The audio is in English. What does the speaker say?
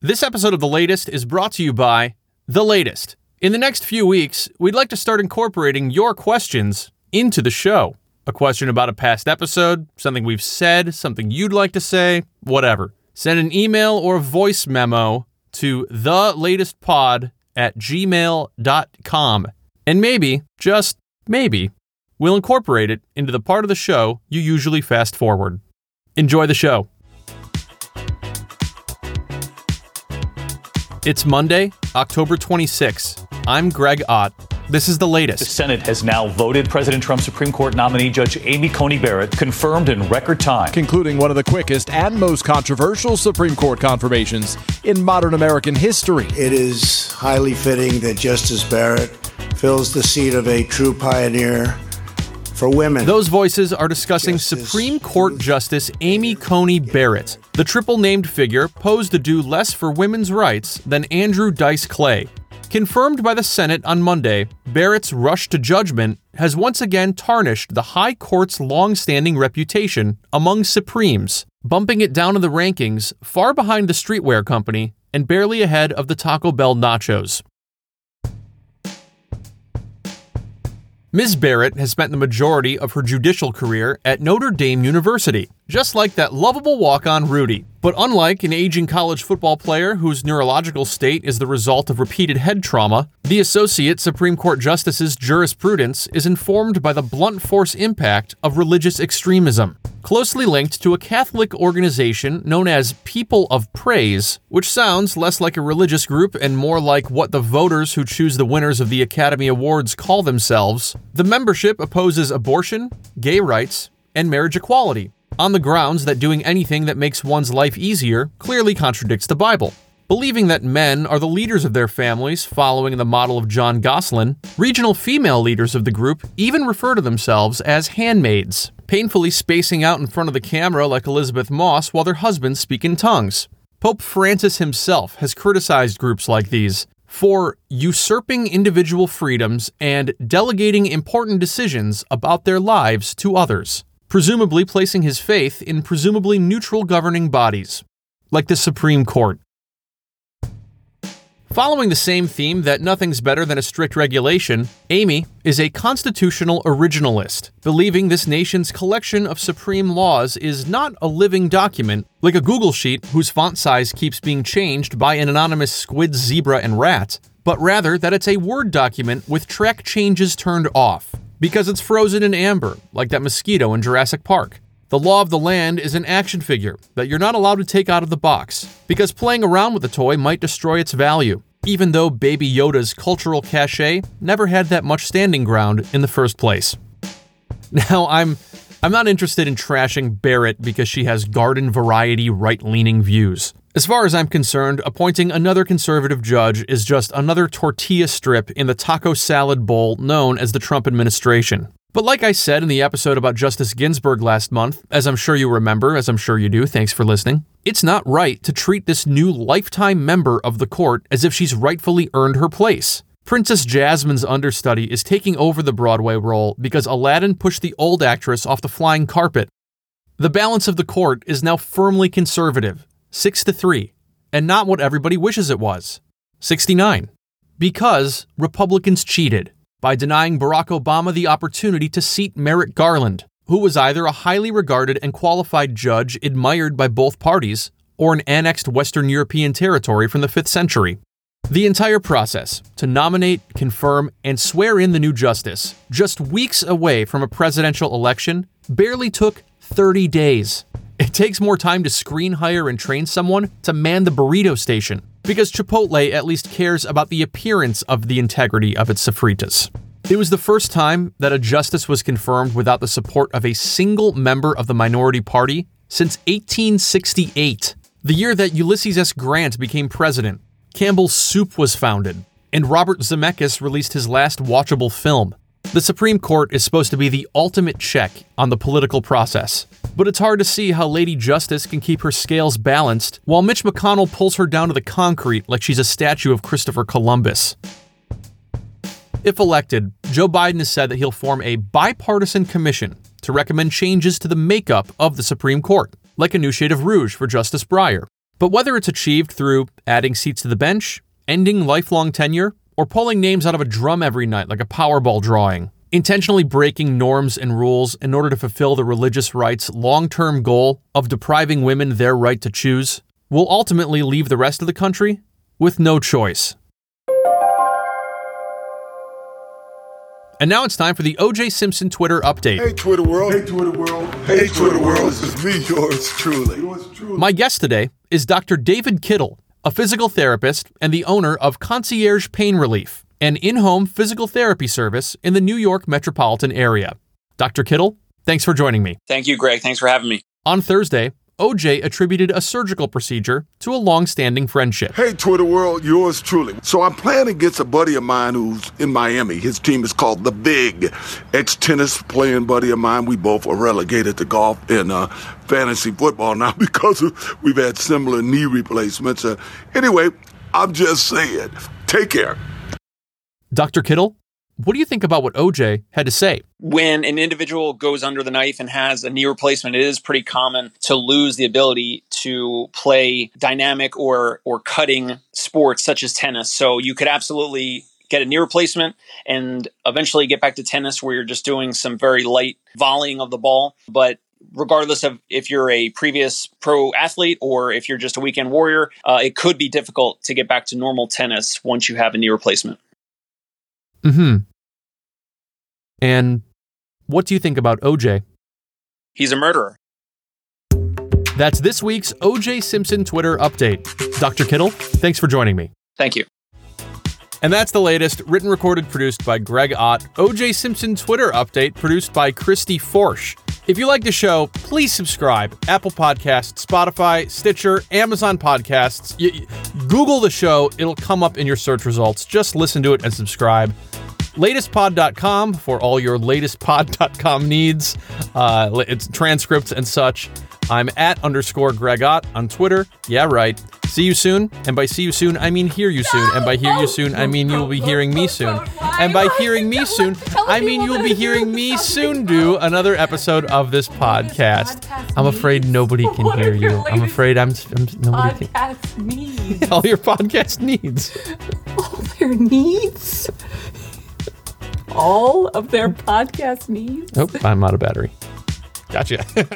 This episode of The Latest is brought to you by The Latest. In the next few weeks, we'd like to start incorporating your questions into the show. A question about a past episode, something we've said, something you'd like to say, whatever. Send an email or voice memo to thelatestpod at gmail.com. And maybe, just maybe, we'll incorporate it into the part of the show you usually fast forward. Enjoy the show. It's Monday, October 26. I'm Greg Ott. This is the latest. The. Senate has now voted President Trump's Supreme Court nominee, Judge Amy Coney Barrett, confirmed in record time. concluding one of the quickest and most controversial Supreme Court confirmations in modern American history. It is highly fitting that Justice Barrett fills the seat of a true pioneer for women. Those voices are discussing Justice Supreme Court Justice Amy Coney Barrett. The triple named figure posed to do less for women's rights than Andrew Dice Clay. Confirmed by the Senate on Monday, Barrett's rush to judgment has once again tarnished the High Court's long standing reputation among Supremes, bumping it down in the rankings far behind the streetwear company and barely ahead of the Taco Bell nachos. Ms. Barrett has spent the majority of her judicial career at Notre Dame University, just like that lovable walk on Rudy. But unlike an aging college football player whose neurological state is the result of repeated head trauma, the Associate Supreme Court Justice's jurisprudence is informed by the blunt force impact of religious extremism. Closely linked to a Catholic organization known as People of Praise, which sounds less like a religious group and more like what the voters who choose the winners of the Academy Awards call themselves, the membership opposes abortion, gay rights, and marriage equality, on the grounds that doing anything that makes one's life easier clearly contradicts the Bible. Believing that men are the leaders of their families, following the model of John Goslin, regional female leaders of the group even refer to themselves as handmaids, painfully spacing out in front of the camera like Elisabeth Moss while their husbands speak in tongues. Pope Francis himself has criticized groups like these for usurping individual freedoms and delegating important decisions about their lives to others, presumably placing his faith in presumably neutral governing bodies, like the Supreme Court. Following the same theme that nothing's better than a strict regulation, Amy is a constitutional originalist, believing this nation's collection of supreme laws is not a living document like a Google sheet whose font size keeps being changed by an anonymous squid, zebra, and rat, but rather that it's a Word document with track changes turned off, because it's frozen in amber, like that mosquito in Jurassic Park. The law of the land is an action figure that you're not allowed to take out of the box, because playing around with the toy might destroy its value, even though Baby Yoda's cultural cachet never had that much standing ground in the first place. Now, I'm I'm not interested in trashing Barrett because she has garden variety right-leaning views. As far as I'm concerned, appointing another conservative judge is just another tortilla strip in the taco salad bowl known as the Trump administration. But like I said in the episode about Justice Ginsburg last month, as I'm sure you remember, as I'm sure you do, thanks for listening, it's not right to treat this new lifetime member of the court as if she's rightfully earned her place. Princess Jasmine's understudy is taking over the Broadway role because Aladdin pushed the old actress off the flying carpet. The balance of the court is now firmly conservative, 6 to 3, and not what everybody wishes it was, 69. Because Republicans cheated by denying Barack Obama the opportunity to seat Merrick Garland, who was either a highly regarded and qualified judge admired by both parties or an annexed Western European territory from the 5th century. The entire process to nominate, confirm, and swear in the new justice, just weeks away from a presidential election, barely took 30 days. It takes more time to screen hire and train someone to man the burrito station, because Chipotle at least cares about the appearance of the integrity of its sofritas. It was the first time that a justice was confirmed without the support of a single member of the minority party since 1868, the year that Ulysses S. Grant became president. Campbell's Soup was founded, and Robert Zemeckis released his last watchable film. The Supreme Court is supposed to be the ultimate check on the political process, but it's hard to see how Lady Justice can keep her scales balanced while Mitch McConnell pulls her down to the concrete like she's a statue of Christopher Columbus. If elected, Joe Biden has said that he'll form a bipartisan commission to recommend changes to the makeup of the Supreme Court, like a new shade of rouge for Justice Breyer. But whether it's achieved through adding seats to the bench, ending lifelong tenure, or pulling names out of a drum every night like a Powerball drawing, intentionally breaking norms and rules in order to fulfill the religious right's long term goal of depriving women their right to choose, will ultimately leave the rest of the country with no choice. And now it's time for the OJ Simpson Twitter update. Hey, Twitter world. Hey, Twitter world. Hey, Twitter world. This is me, yours truly. My guest today is Dr. David Kittle, a physical therapist and the owner of Concierge Pain Relief, an in home physical therapy service in the New York metropolitan area. Dr. Kittle, thanks for joining me. Thank you, Greg. Thanks for having me. On Thursday, OJ attributed a surgical procedure to a long standing friendship. Hey, Twitter world, yours truly. So I'm playing against a buddy of mine who's in Miami. His team is called The Big. Ex tennis playing buddy of mine. We both are relegated to golf and uh, fantasy football now because of, we've had similar knee replacements. Uh, anyway, I'm just saying, take care. Dr. Kittle, what do you think about what OJ had to say? When an individual goes under the knife and has a knee replacement, it is pretty common to lose the ability to play dynamic or or cutting sports such as tennis. So you could absolutely get a knee replacement and eventually get back to tennis where you're just doing some very light volleying of the ball. But regardless of if you're a previous pro athlete or if you're just a weekend warrior, uh, it could be difficult to get back to normal tennis once you have a knee replacement. Hmm. And what do you think about OJ? He's a murderer. That's this week's OJ Simpson Twitter update. Dr. Kittle, thanks for joining me. Thank you. And that's the latest, written, recorded, produced by Greg Ott. OJ Simpson Twitter update, produced by Christy Forsch. If you like the show, please subscribe. Apple Podcasts, Spotify, Stitcher, Amazon Podcasts. Google the show, it'll come up in your search results. Just listen to it and subscribe. Latestpod.com for all your latestpod.com needs. Uh, it's transcripts and such. I'm at underscore Greg Ott on Twitter. Yeah, right. See you soon. And by see you soon, I mean hear you soon. And by hear you soon, I mean you will be hearing me soon. And by hearing me soon, I mean you will be hearing me soon do another episode of this podcast. I'm afraid nobody can hear you. I'm afraid I'm, I'm nobody can. podcast needs. All your podcast needs. All their needs. All of their podcast needs. Nope, I'm out of battery. Gotcha.